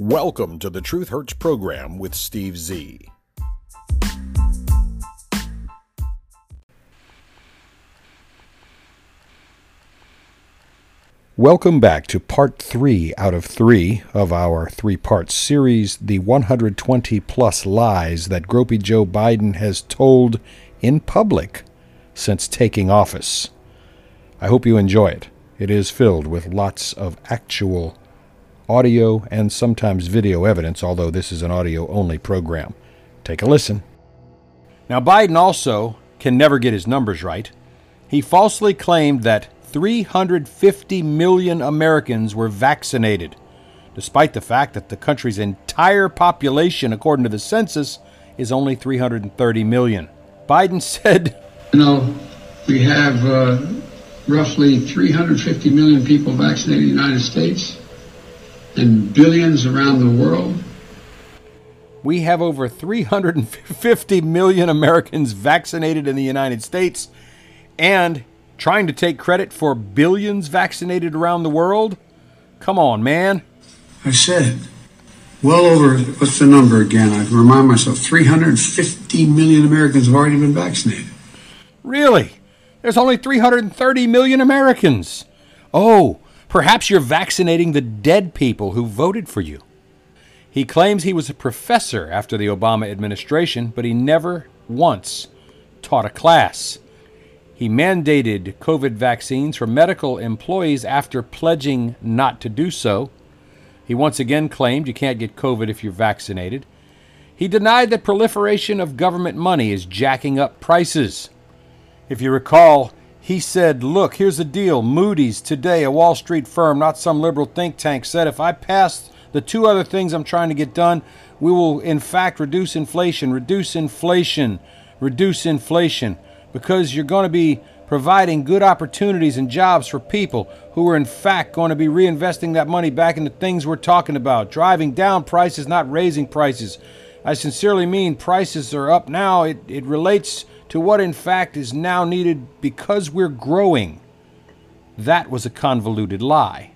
Welcome to the Truth Hurts program with Steve Z. Welcome back to part three out of three of our three part series The 120 Plus Lies That Gropey Joe Biden Has Told in Public Since Taking Office. I hope you enjoy it. It is filled with lots of actual audio and sometimes video evidence, although this is an audio only program. Take a listen. Now, Biden also can never get his numbers right. He falsely claimed that 350 million Americans were vaccinated, despite the fact that the country's entire population, according to the census, is only 330 million. Biden said, You know, we have uh, roughly 350 million people vaccinated in the United States and billions around the world. We have over 350 million Americans vaccinated in the United States and trying to take credit for billions vaccinated around the world? Come on, man. I said, well over, what's the number again? I remind myself 350 million Americans have already been vaccinated. Really? There's only 330 million Americans. Oh, perhaps you're vaccinating the dead people who voted for you. He claims he was a professor after the Obama administration, but he never once taught a class. He mandated COVID vaccines for medical employees after pledging not to do so. He once again claimed you can't get COVID if you're vaccinated. He denied that proliferation of government money is jacking up prices. If you recall, he said, Look, here's the deal. Moody's, today, a Wall Street firm, not some liberal think tank, said if I pass the two other things I'm trying to get done, we will, in fact, reduce inflation, reduce inflation, reduce inflation. Because you're going to be providing good opportunities and jobs for people who are in fact going to be reinvesting that money back into things we're talking about. Driving down prices not raising prices. I sincerely mean prices are up now. It, it relates to what in fact is now needed because we're growing that was a convoluted lie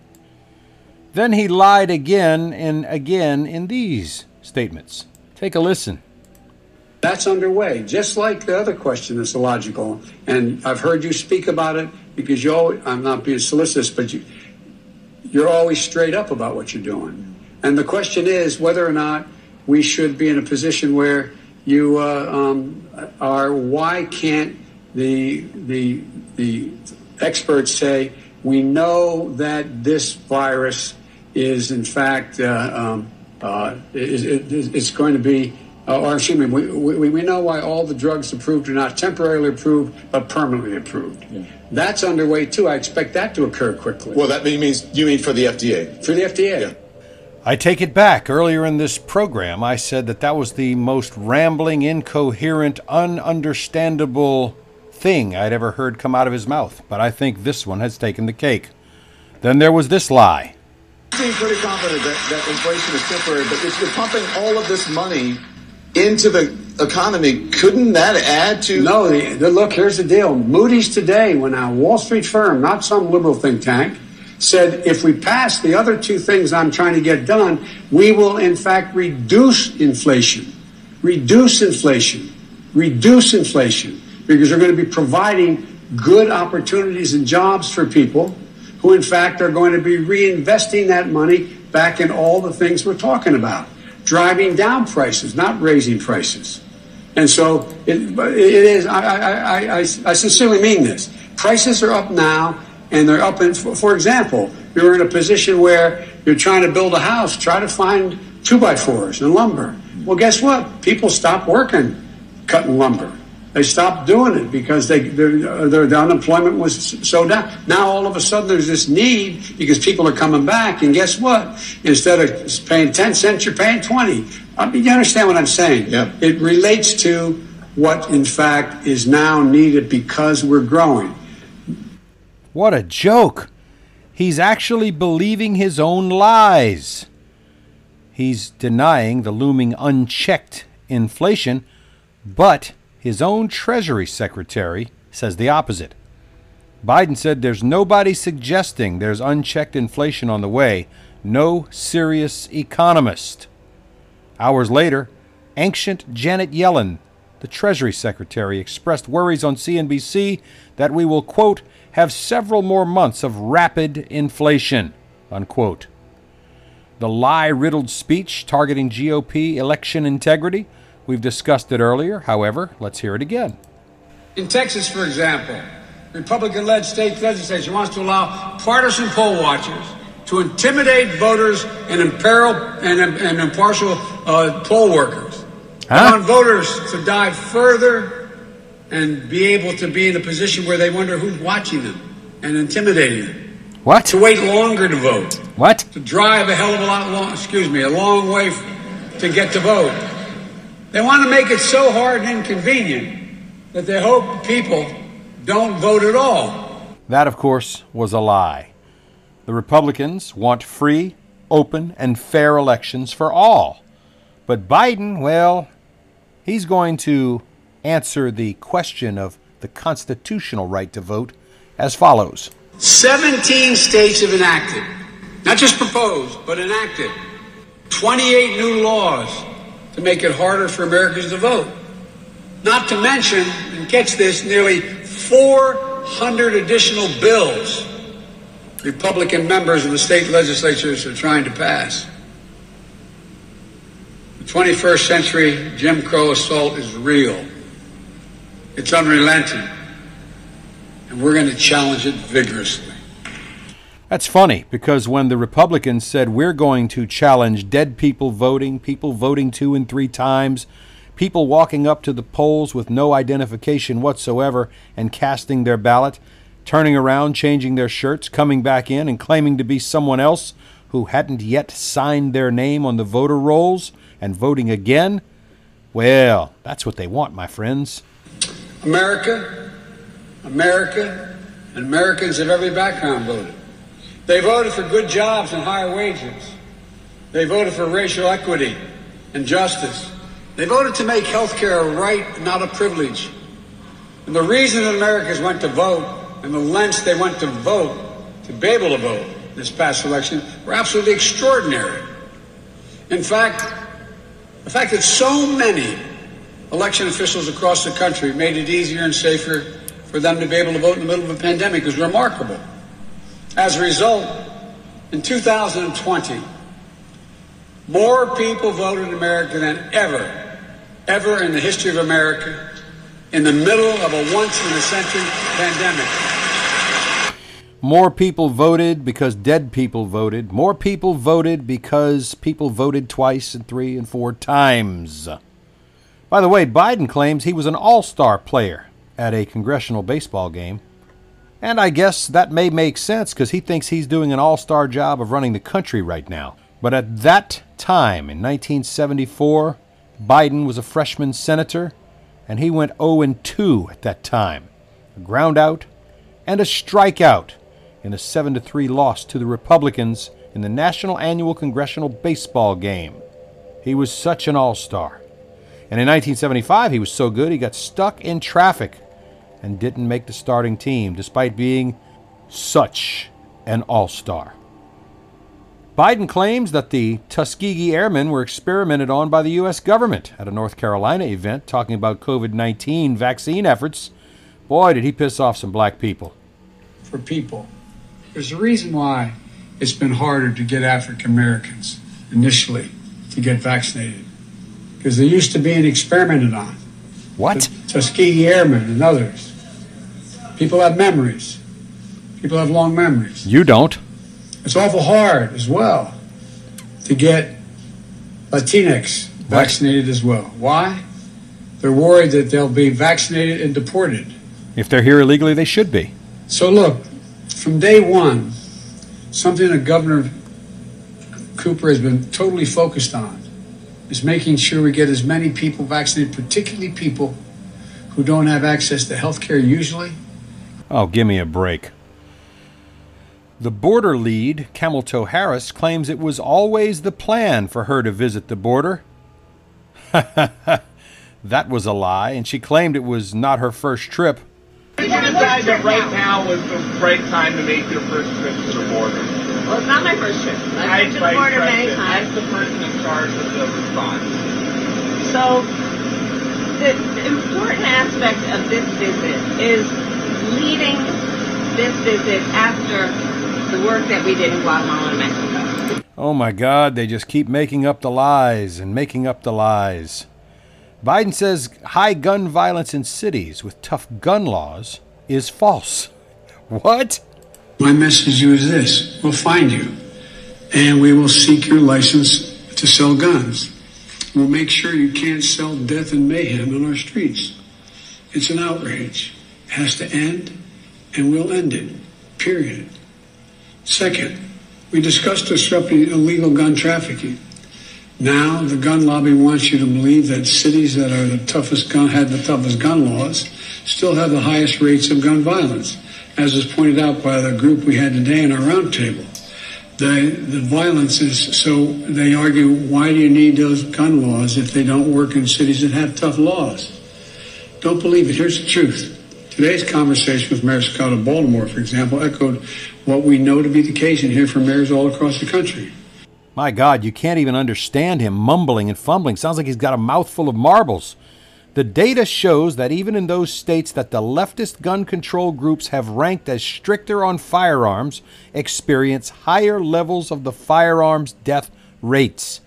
then he lied again and again in these statements take a listen that's underway, just like the other question that's illogical. And I've heard you speak about it because you always, I'm not being solicitous, but you, you're always straight up about what you're doing. And the question is whether or not we should be in a position where you uh, um, are, why can't the, the, the experts say, we know that this virus is in fact, uh, um, uh, is, is going to be uh, or excuse me, we, we, we know why all the drugs approved are not temporarily approved, but permanently approved. Yeah. That's underway too. I expect that to occur quickly. Well, that means you mean for the FDA? For the FDA. Yeah. I take it back. Earlier in this program, I said that that was the most rambling, incoherent, ununderstandable thing I'd ever heard come out of his mouth. But I think this one has taken the cake. Then there was this lie. I seem pretty confident that, that inflation is temporary, but if you're pumping all of this money into the economy, couldn't that add to? No, the, the, look, here's the deal. Moody's today, when a Wall Street firm, not some liberal think tank, said if we pass the other two things I'm trying to get done, we will in fact reduce inflation. Reduce inflation. Reduce inflation. Because we're going to be providing good opportunities and jobs for people who in fact are going to be reinvesting that money back in all the things we're talking about driving down prices, not raising prices. And so it, it is, I, I, I, I, sincerely mean this. Prices are up now, and they're up in, for example, you're in a position where you're trying to build a house, try to find two by fours and lumber. Well, guess what? People stop working cutting lumber. They stopped doing it because they, their, their unemployment was so down. Now all of a sudden there's this need because people are coming back, and guess what? Instead of paying ten cents, you're paying twenty. I mean, you understand what I'm saying? Yeah. It relates to what, in fact, is now needed because we're growing. What a joke! He's actually believing his own lies. He's denying the looming unchecked inflation, but his own Treasury Secretary says the opposite. Biden said there's nobody suggesting there's unchecked inflation on the way. no serious economist. Hours later, ancient Janet Yellen, the Treasury Secretary, expressed worries on CNBC that we will, quote, have several more months of rapid inflation, unquote. The lie riddled speech targeting GOP election integrity, we've discussed it earlier. However, let's hear it again. In Texas, for example, Republican led state legislature wants to allow partisan poll watchers to intimidate voters and imperil and, and impartial uh, poll workers. Huh? I want voters to dive further and be able to be in a position where they wonder who's watching them and intimidating them. What? To wait longer to vote. What? To drive a hell of a lot long, excuse me, a long way to get to vote. They want to make it so hard and inconvenient that they hope people don't vote at all. That, of course, was a lie. The Republicans want free, open, and fair elections for all. But Biden, well, he's going to answer the question of the constitutional right to vote as follows 17 states have enacted, not just proposed, but enacted 28 new laws to make it harder for Americans to vote. Not to mention, and catch this, nearly 400 additional bills Republican members of the state legislatures are trying to pass. The 21st century Jim Crow assault is real. It's unrelenting. And we're going to challenge it vigorously. That's funny because when the Republicans said we're going to challenge dead people voting, people voting two and three times, people walking up to the polls with no identification whatsoever and casting their ballot, turning around, changing their shirts, coming back in, and claiming to be someone else who hadn't yet signed their name on the voter rolls and voting again? Well, that's what they want, my friends. America, America, and Americans of every background voted. They voted for good jobs and higher wages. They voted for racial equity and justice. They voted to make health care a right, not a privilege. And the reason that Americans went to vote and the lengths they went to vote, to be able to vote this past election, were absolutely extraordinary. In fact, the fact that so many election officials across the country made it easier and safer for them to be able to vote in the middle of a pandemic is remarkable. As a result, in 2020, more people voted in America than ever, ever in the history of America in the middle of a once in a century pandemic. More people voted because dead people voted. More people voted because people voted twice and three and four times. By the way, Biden claims he was an all star player at a congressional baseball game. And I guess that may make sense because he thinks he's doing an all star job of running the country right now. But at that time, in 1974, Biden was a freshman senator, and he went 0 2 at that time. A ground out and a strikeout in a 7 3 loss to the Republicans in the National Annual Congressional Baseball Game. He was such an all star. And in 1975, he was so good he got stuck in traffic and didn't make the starting team, despite being such an all star. Biden claims that the Tuskegee Airmen were experimented on by the U.S. government at a North Carolina event talking about COVID 19 vaccine efforts. Boy, did he piss off some black people. For people. There's a reason why it's been harder to get African Americans initially to get vaccinated. Because they used to being experimented on. What? The Tuskegee Airmen and others. People have memories. People have long memories. You don't. It's awful hard as well to get Latinx vaccinated as well. Why? They're worried that they'll be vaccinated and deported. If they're here illegally, they should be. So look, from day one, something that Governor Cooper has been totally focused on is making sure we get as many people vaccinated, particularly people who don't have access to health care usually. Oh, give me a break. The border lead, Camel Toe Harris, claims it was always the plan for her to visit the border. that was a lie, and she claimed it was not her first trip. Did you decide that right now was the right time to make your first trip to the border? Well, it's not my first trip. I've been to the border many times. That's the person in charge of the response. So, the, the important aspect of this visit is leading this visit after the work that we did in Guatemala and Mexico. Oh my God, they just keep making up the lies and making up the lies. Biden says high gun violence in cities with tough gun laws is false. What? My message to you is this we'll find you, and we will seek your license to sell guns. We'll make sure you can't sell death and mayhem on our streets. It's an outrage. It has to end, and we'll end it. Period. Second, we discussed disrupting illegal gun trafficking. Now the gun lobby wants you to believe that cities that are the toughest gun had the toughest gun laws still have the highest rates of gun violence, as was pointed out by the group we had today in our roundtable. The the violence is so they argue why do you need those gun laws if they don't work in cities that have tough laws? Don't believe it. Here's the truth. Today's conversation with Mayor Scott of Baltimore, for example, echoed what we know to be the case and hear from mayors all across the country. My God, you can't even understand him mumbling and fumbling. Sounds like he's got a mouthful of marbles. The data shows that even in those states that the leftist gun control groups have ranked as stricter on firearms, experience higher levels of the firearms death rates.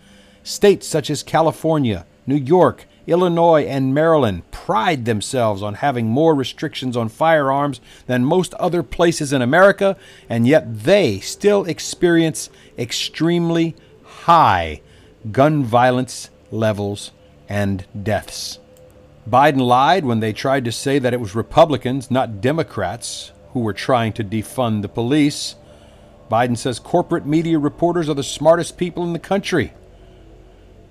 States such as California, New York, Illinois, and Maryland pride themselves on having more restrictions on firearms than most other places in America, and yet they still experience extremely high gun violence levels and deaths. Biden lied when they tried to say that it was Republicans, not Democrats, who were trying to defund the police. Biden says corporate media reporters are the smartest people in the country.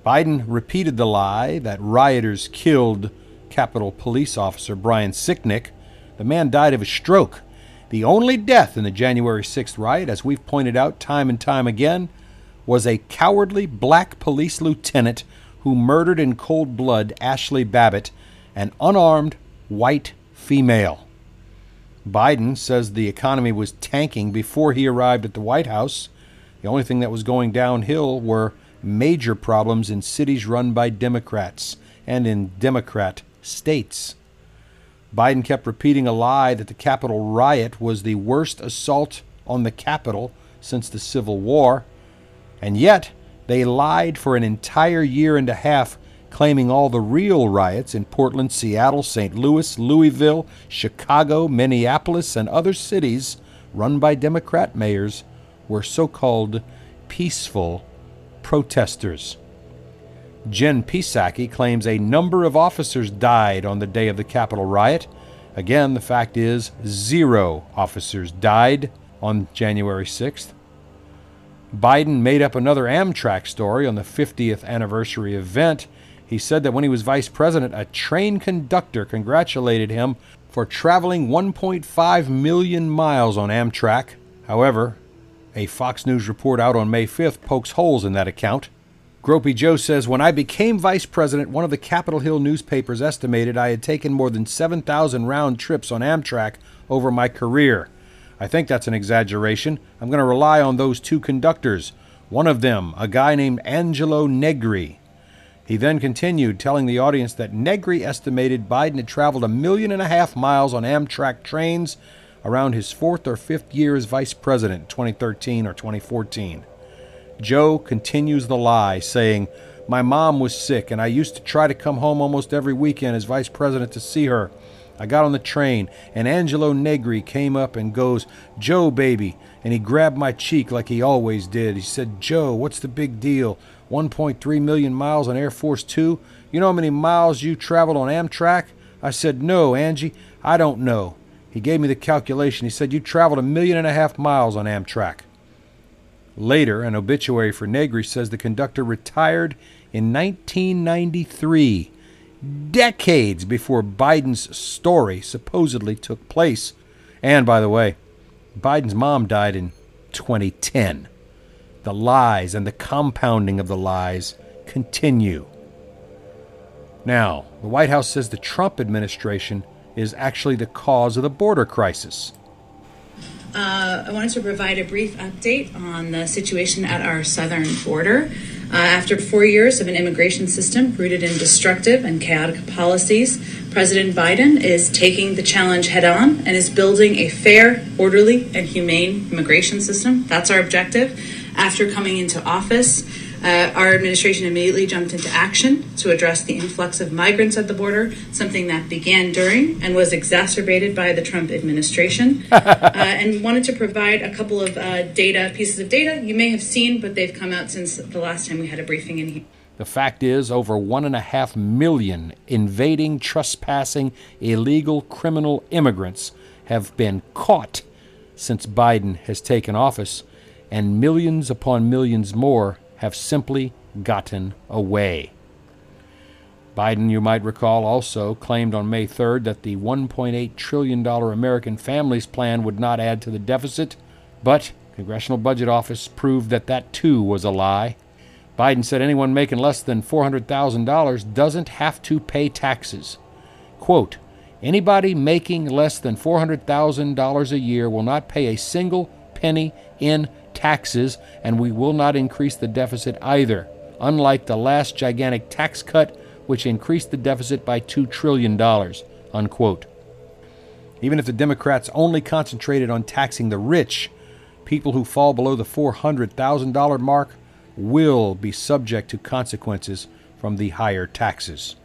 Biden repeated the lie that rioters killed Capitol Police Officer Brian Sicknick. The man died of a stroke. The only death in the January 6th riot, as we've pointed out time and time again, was a cowardly black police lieutenant who murdered in cold blood Ashley Babbitt, an unarmed white female. Biden says the economy was tanking before he arrived at the White House. The only thing that was going downhill were major problems in cities run by Democrats and in Democrat states. Biden kept repeating a lie that the Capitol riot was the worst assault on the Capitol since the Civil War, and yet they lied for an entire year and a half, claiming all the real riots in Portland, Seattle, St. Louis, Louisville, Chicago, Minneapolis, and other cities run by Democrat mayors were so called peaceful protesters. Jen Psaki claims a number of officers died on the day of the Capitol riot. Again, the fact is zero officers died on January 6th. Biden made up another Amtrak story on the 50th anniversary event. He said that when he was vice president, a train conductor congratulated him for traveling 1.5 million miles on Amtrak. However, a Fox News report out on May 5th pokes holes in that account. Gropey Joe says When I became vice president, one of the Capitol Hill newspapers estimated I had taken more than 7,000 round trips on Amtrak over my career. I think that's an exaggeration. I'm going to rely on those two conductors. One of them, a guy named Angelo Negri. He then continued, telling the audience that Negri estimated Biden had traveled a million and a half miles on Amtrak trains around his fourth or fifth year as vice president, 2013 or 2014. Joe continues the lie, saying, My mom was sick, and I used to try to come home almost every weekend as vice president to see her. I got on the train, and Angelo Negri came up and goes, Joe, baby. And he grabbed my cheek like he always did. He said, Joe, what's the big deal? 1.3 million miles on Air Force Two? You know how many miles you traveled on Amtrak? I said, No, Angie, I don't know. He gave me the calculation. He said, You traveled a million and a half miles on Amtrak. Later, an obituary for Negri says the conductor retired in 1993, decades before Biden's story supposedly took place. And by the way, Biden's mom died in 2010. The lies and the compounding of the lies continue. Now, the White House says the Trump administration is actually the cause of the border crisis. Uh, I wanted to provide a brief update on the situation at our southern border. Uh, after four years of an immigration system rooted in destructive and chaotic policies, President Biden is taking the challenge head on and is building a fair, orderly, and humane immigration system. That's our objective. After coming into office, uh, our administration immediately jumped into action to address the influx of migrants at the border, something that began during and was exacerbated by the Trump administration, uh, and wanted to provide a couple of uh, data, pieces of data. You may have seen, but they've come out since the last time we had a briefing in here. The fact is, over one and a half million invading, trespassing, illegal criminal immigrants have been caught since Biden has taken office, and millions upon millions more have simply gotten away. Biden, you might recall, also claimed on May 3rd that the $1.8 trillion American Families Plan would not add to the deficit, but Congressional Budget Office proved that that too was a lie. Biden said anyone making less than $400,000 doesn't have to pay taxes. Quote, anybody making less than $400,000 a year will not pay a single penny in taxes, and we will not increase the deficit either, unlike the last gigantic tax cut, which increased the deficit by $2 trillion. Unquote. Even if the Democrats only concentrated on taxing the rich, people who fall below the $400,000 mark will be subject to consequences from the higher taxes.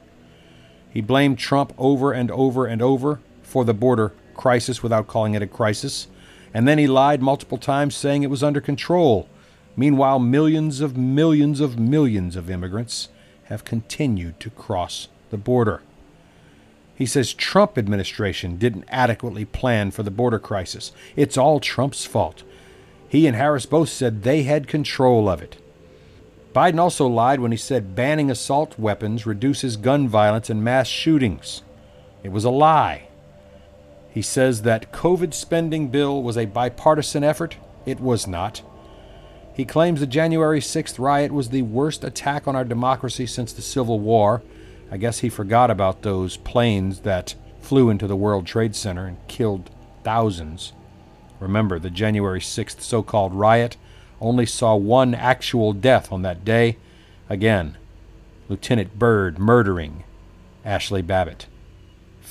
He blamed Trump over and over and over for the border crisis without calling it a crisis and then he lied multiple times saying it was under control. Meanwhile, millions of millions of millions of immigrants have continued to cross the border. He says Trump administration didn't adequately plan for the border crisis. It's all Trump's fault. He and Harris both said they had control of it. Biden also lied when he said banning assault weapons reduces gun violence and mass shootings. It was a lie. He says that COVID spending bill was a bipartisan effort. It was not. He claims the January 6th riot was the worst attack on our democracy since the Civil War. I guess he forgot about those planes that flew into the World Trade Center and killed thousands. Remember, the January 6th so called riot only saw one actual death on that day. Again, Lieutenant Byrd murdering Ashley Babbitt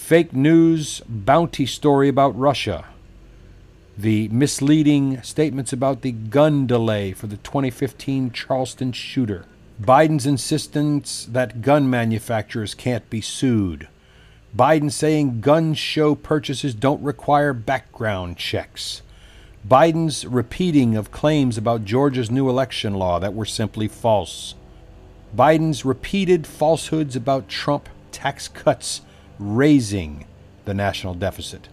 fake news bounty story about Russia, the misleading statements about the gun delay for the 2015 Charleston shooter, Biden's insistence that gun manufacturers can't be sued, Biden saying gun show purchases don't require background checks, Biden's repeating of claims about Georgia's new election law that were simply false, Biden's repeated falsehoods about Trump tax cuts raising the national deficit.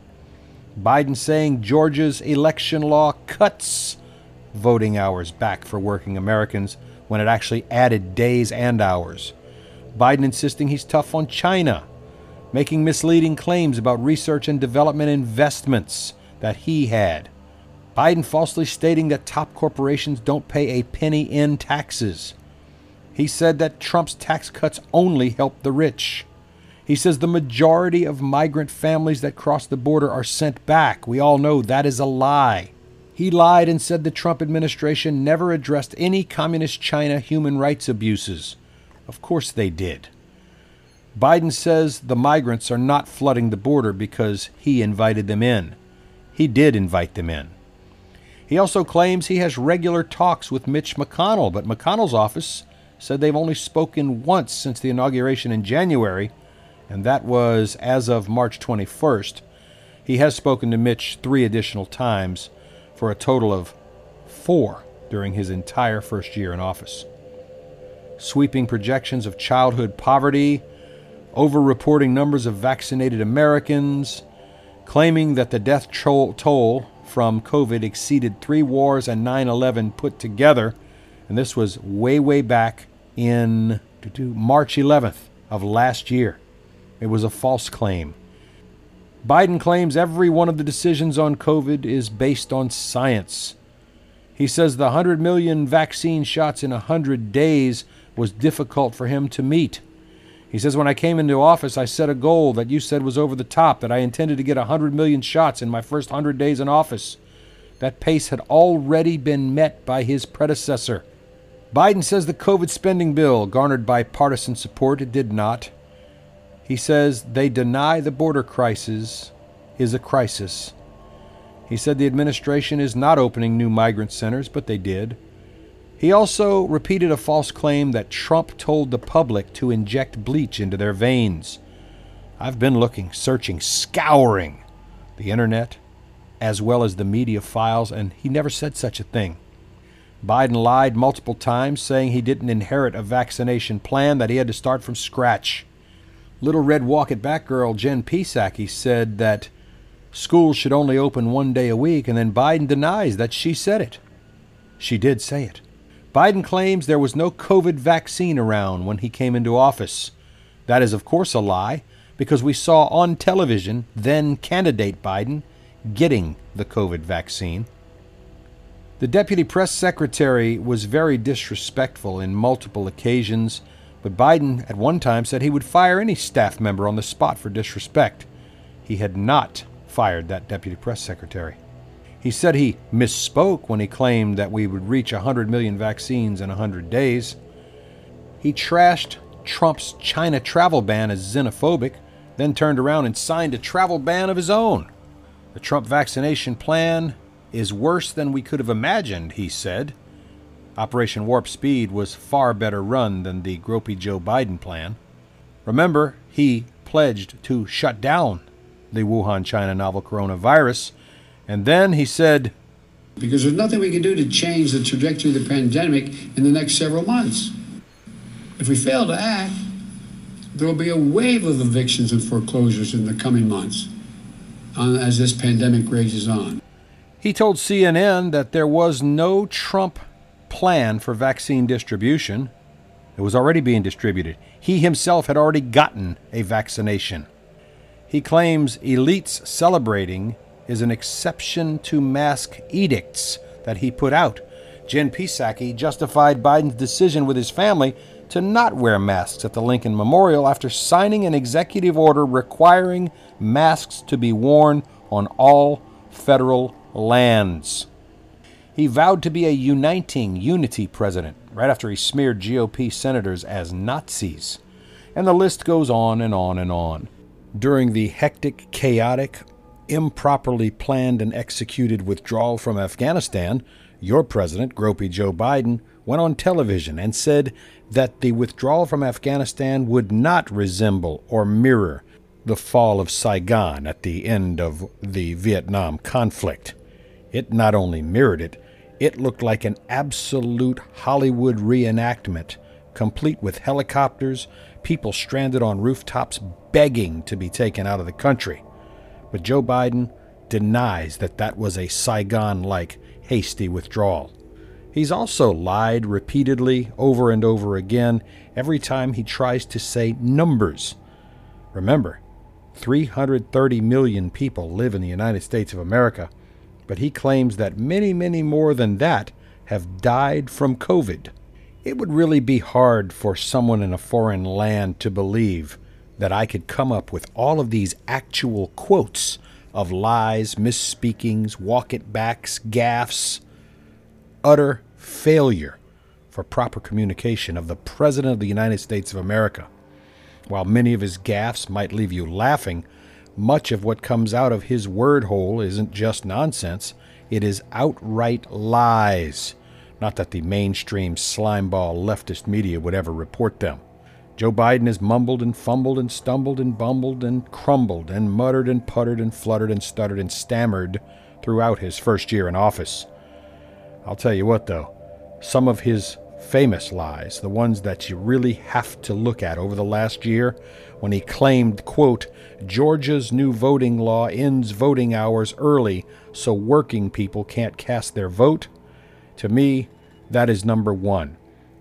Biden saying Georgia's election law cuts voting hours back for working Americans when it actually added days and hours. Biden insisting he's tough on China, making misleading claims about research and development investments that he had. Biden falsely stating that top corporations don't pay a penny in taxes. He said that Trump's tax cuts only help the rich. He says the majority of migrant families that cross the border are sent back. We all know that is a lie. He lied and said the Trump administration never addressed any communist China human rights abuses. Of course they did. Biden says the migrants are not flooding the border because he invited them in. He did invite them in. He also claims he has regular talks with Mitch McConnell, but McConnell's office said they've only spoken once since the inauguration in January and that was as of March 21st. He has spoken to Mitch three additional times for a total of four during his entire first year in office. Sweeping projections of childhood poverty, over-reporting numbers of vaccinated Americans, claiming that the death toll from COVID exceeded three wars and 9 11 put together. And this was way, way back in March 11th of last year. It was a false claim. Biden claims every one of the decisions on COVID is based on science. He says the 100 million vaccine shots in 100 days was difficult for him to meet. He says, When I came into office, I set a goal that you said was over the top, that I intended to get 100 million shots in my first 100 days in office. That pace had already been met by his predecessor. Biden says the COVID spending bill garnered bipartisan support. It did not. He says they deny the border crisis is a crisis. He said the administration is not opening new migrant centers, but they did. He also repeated a false claim that Trump told the public to inject bleach into their veins. I've been looking, searching, scouring the internet as well as the media files, and he never said such a thing. Biden lied multiple times, saying he didn't inherit a vaccination plan, that he had to start from scratch. Little Red Walk It Back girl Jen Psaki said that schools should only open one day a week, and then Biden denies that she said it. She did say it. Biden claims there was no COVID vaccine around when he came into office. That is, of course, a lie, because we saw on television then candidate Biden getting the COVID vaccine. The deputy press secretary was very disrespectful in multiple occasions, but Biden at one time said he would fire any staff member on the spot for disrespect. He had not fired that deputy press secretary. He said he misspoke when he claimed that we would reach 100 million vaccines in 100 days. He trashed Trump's China travel ban as xenophobic, then turned around and signed a travel ban of his own. The Trump vaccination plan is worse than we could have imagined, he said. Operation Warp Speed was far better run than the gropey Joe Biden plan. Remember, he pledged to shut down the Wuhan, China novel coronavirus, and then he said, Because there's nothing we can do to change the trajectory of the pandemic in the next several months. If we fail to act, there will be a wave of evictions and foreclosures in the coming months uh, as this pandemic rages on. He told CNN that there was no Trump plan for vaccine distribution. It was already being distributed. He himself had already gotten a vaccination. He claims elites celebrating is an exception to mask edicts that he put out. Jen Psaki justified Biden's decision with his family to not wear masks at the Lincoln Memorial after signing an executive order requiring masks to be worn on all federal lands. He vowed to be a uniting unity president right after he smeared GOP senators as Nazis. And the list goes on and on and on. During the hectic, chaotic, improperly planned and executed withdrawal from Afghanistan, your president, Gropey Joe Biden, went on television and said that the withdrawal from Afghanistan would not resemble or mirror the fall of Saigon at the end of the Vietnam conflict. It not only mirrored it, it looked like an absolute Hollywood reenactment, complete with helicopters, people stranded on rooftops begging to be taken out of the country. But Joe Biden denies that that was a Saigon like hasty withdrawal. He's also lied repeatedly over and over again every time he tries to say numbers. Remember, 330 million people live in the United States of America, but he claims that many, many more than that have died from COVID. It would really be hard for someone in a foreign land to believe that I could come up with all of these actual quotes of lies, misspeakings, walk it backs, gaffes, utter failure for proper communication of the President of the United States of America. While many of his gaffes might leave you laughing, much of what comes out of his word hole isn't just nonsense, it is outright lies. Not that the mainstream slimeball leftist media would ever report them. Joe Biden has mumbled and fumbled and stumbled and bumbled and crumbled and muttered and puttered and fluttered and stuttered and stammered throughout his first year in office. I'll tell you what, though, some of his famous lies, the ones that you really have to look at over the last year, when he claimed, quote, Georgia's new voting law ends voting hours early so working people can't cast their vote. To me, that is number one,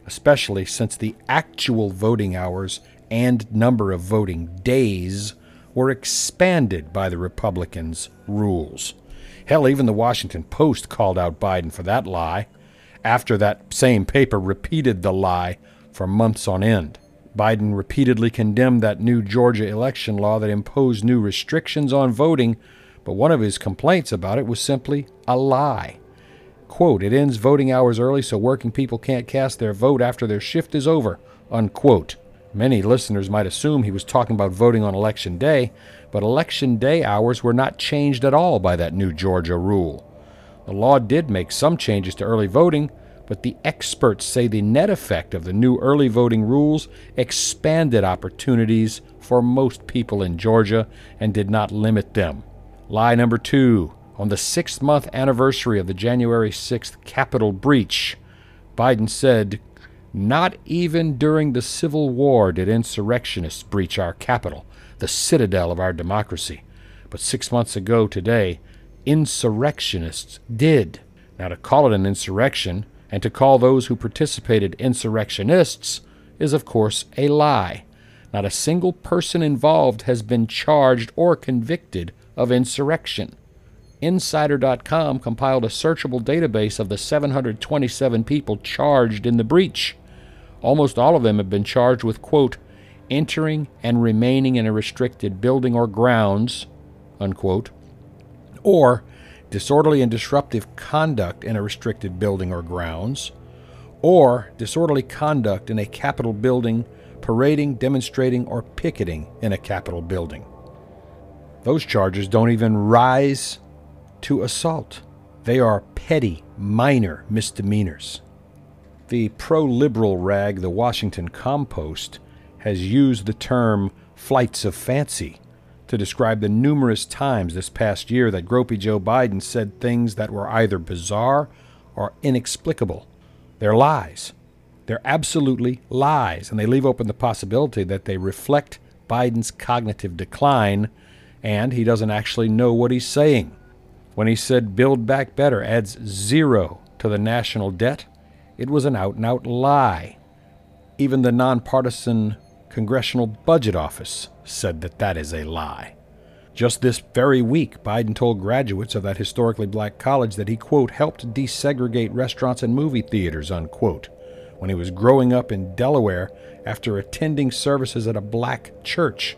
especially since the actual voting hours and number of voting days were expanded by the Republicans' rules. Hell, even the Washington Post called out Biden for that lie after that same paper repeated the lie for months on end. Biden repeatedly condemned that new Georgia election law that imposed new restrictions on voting, but one of his complaints about it was simply a lie. Quote, it ends voting hours early so working people can't cast their vote after their shift is over, unquote. Many listeners might assume he was talking about voting on election day, but election day hours were not changed at all by that new Georgia rule. The law did make some changes to early voting, but the experts say the net effect of the new early voting rules expanded opportunities for most people in Georgia and did not limit them. Lie number two. On the sixth month anniversary of the January 6th Capitol breach, Biden said, Not even during the Civil War did insurrectionists breach our Capitol, the citadel of our democracy. But six months ago today, insurrectionists did. Now, to call it an insurrection and to call those who participated insurrectionists is, of course, a lie. Not a single person involved has been charged or convicted of insurrection. Insider.com compiled a searchable database of the 727 people charged in the breach. Almost all of them have been charged with, quote, entering and remaining in a restricted building or grounds, unquote, or disorderly and disruptive conduct in a restricted building or grounds, or disorderly conduct in a Capitol building, parading, demonstrating, or picketing in a Capitol building. Those charges don't even rise to assault. They are petty, minor misdemeanors. The pro liberal rag, the Washington Compost, has used the term flights of fancy to describe the numerous times this past year that Gropey Joe Biden said things that were either bizarre or inexplicable. They're lies. They're absolutely lies, and they leave open the possibility that they reflect Biden's cognitive decline and he doesn't actually know what he's saying. When he said Build Back Better adds zero to the national debt, it was an out and out lie. Even the nonpartisan Congressional Budget Office said that that is a lie. Just this very week, Biden told graduates of that historically black college that he, quote, helped desegregate restaurants and movie theaters, unquote, when he was growing up in Delaware after attending services at a black church.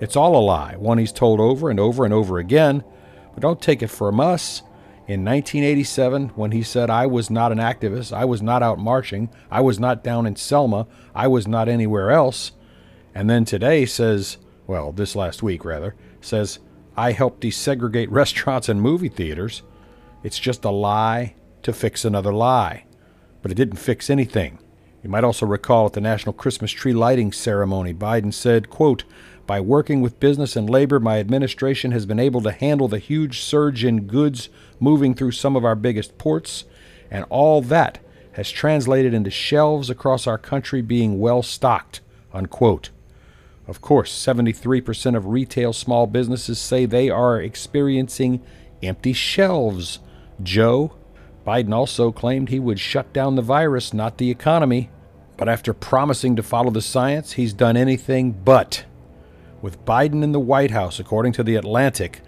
It's all a lie, one he's told over and over and over again, but don't take it from us. In 1987, when he said, I was not an activist, I was not out marching, I was not down in Selma, I was not anywhere else, and then today says, well, this last week rather, says, I helped desegregate restaurants and movie theaters. It's just a lie to fix another lie. But it didn't fix anything. You might also recall at the National Christmas Tree Lighting Ceremony, Biden said, quote, by working with business and labor, my administration has been able to handle the huge surge in goods moving through some of our biggest ports, and all that has translated into shelves across our country being well stocked. Unquote. Of course, 73% of retail small businesses say they are experiencing empty shelves. Joe, Biden also claimed he would shut down the virus, not the economy. But after promising to follow the science, he's done anything but. With Biden in the White House, according to The Atlantic,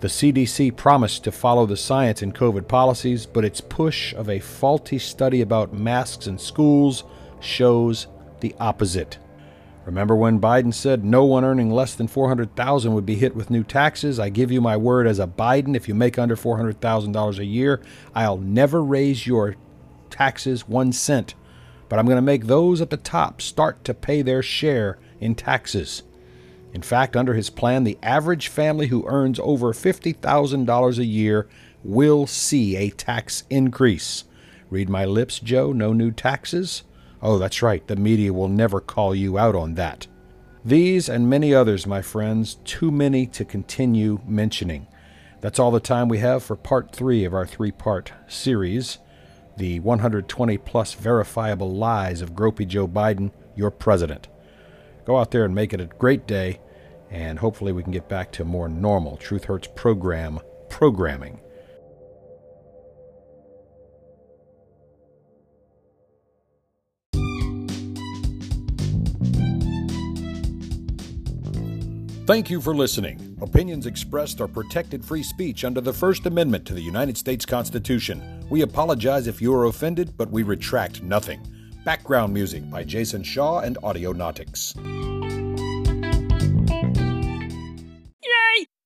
the CDC promised to follow the science in COVID policies, but its push of a faulty study about masks in schools shows the opposite. Remember when Biden said no one earning less than 400,000 would be hit with new taxes? I give you my word as a Biden, if you make under $400,000 a year, I'll never raise your taxes 1 cent. But I'm going to make those at the top start to pay their share in taxes. In fact, under his plan, the average family who earns over $50,000 a year will see a tax increase. Read my lips, Joe, no new taxes? Oh, that's right, the media will never call you out on that. These and many others, my friends, too many to continue mentioning. That's all the time we have for part three of our three part series the 120 plus verifiable lies of Gropey Joe Biden, your president. Go out there and make it a great day, and hopefully we can get back to more normal Truth Hurts program programming. Thank you for listening. Opinions expressed are protected free speech under the First Amendment to the United States Constitution. We apologize if you are offended, but we retract nothing. Background music by Jason Shaw and Audionautix.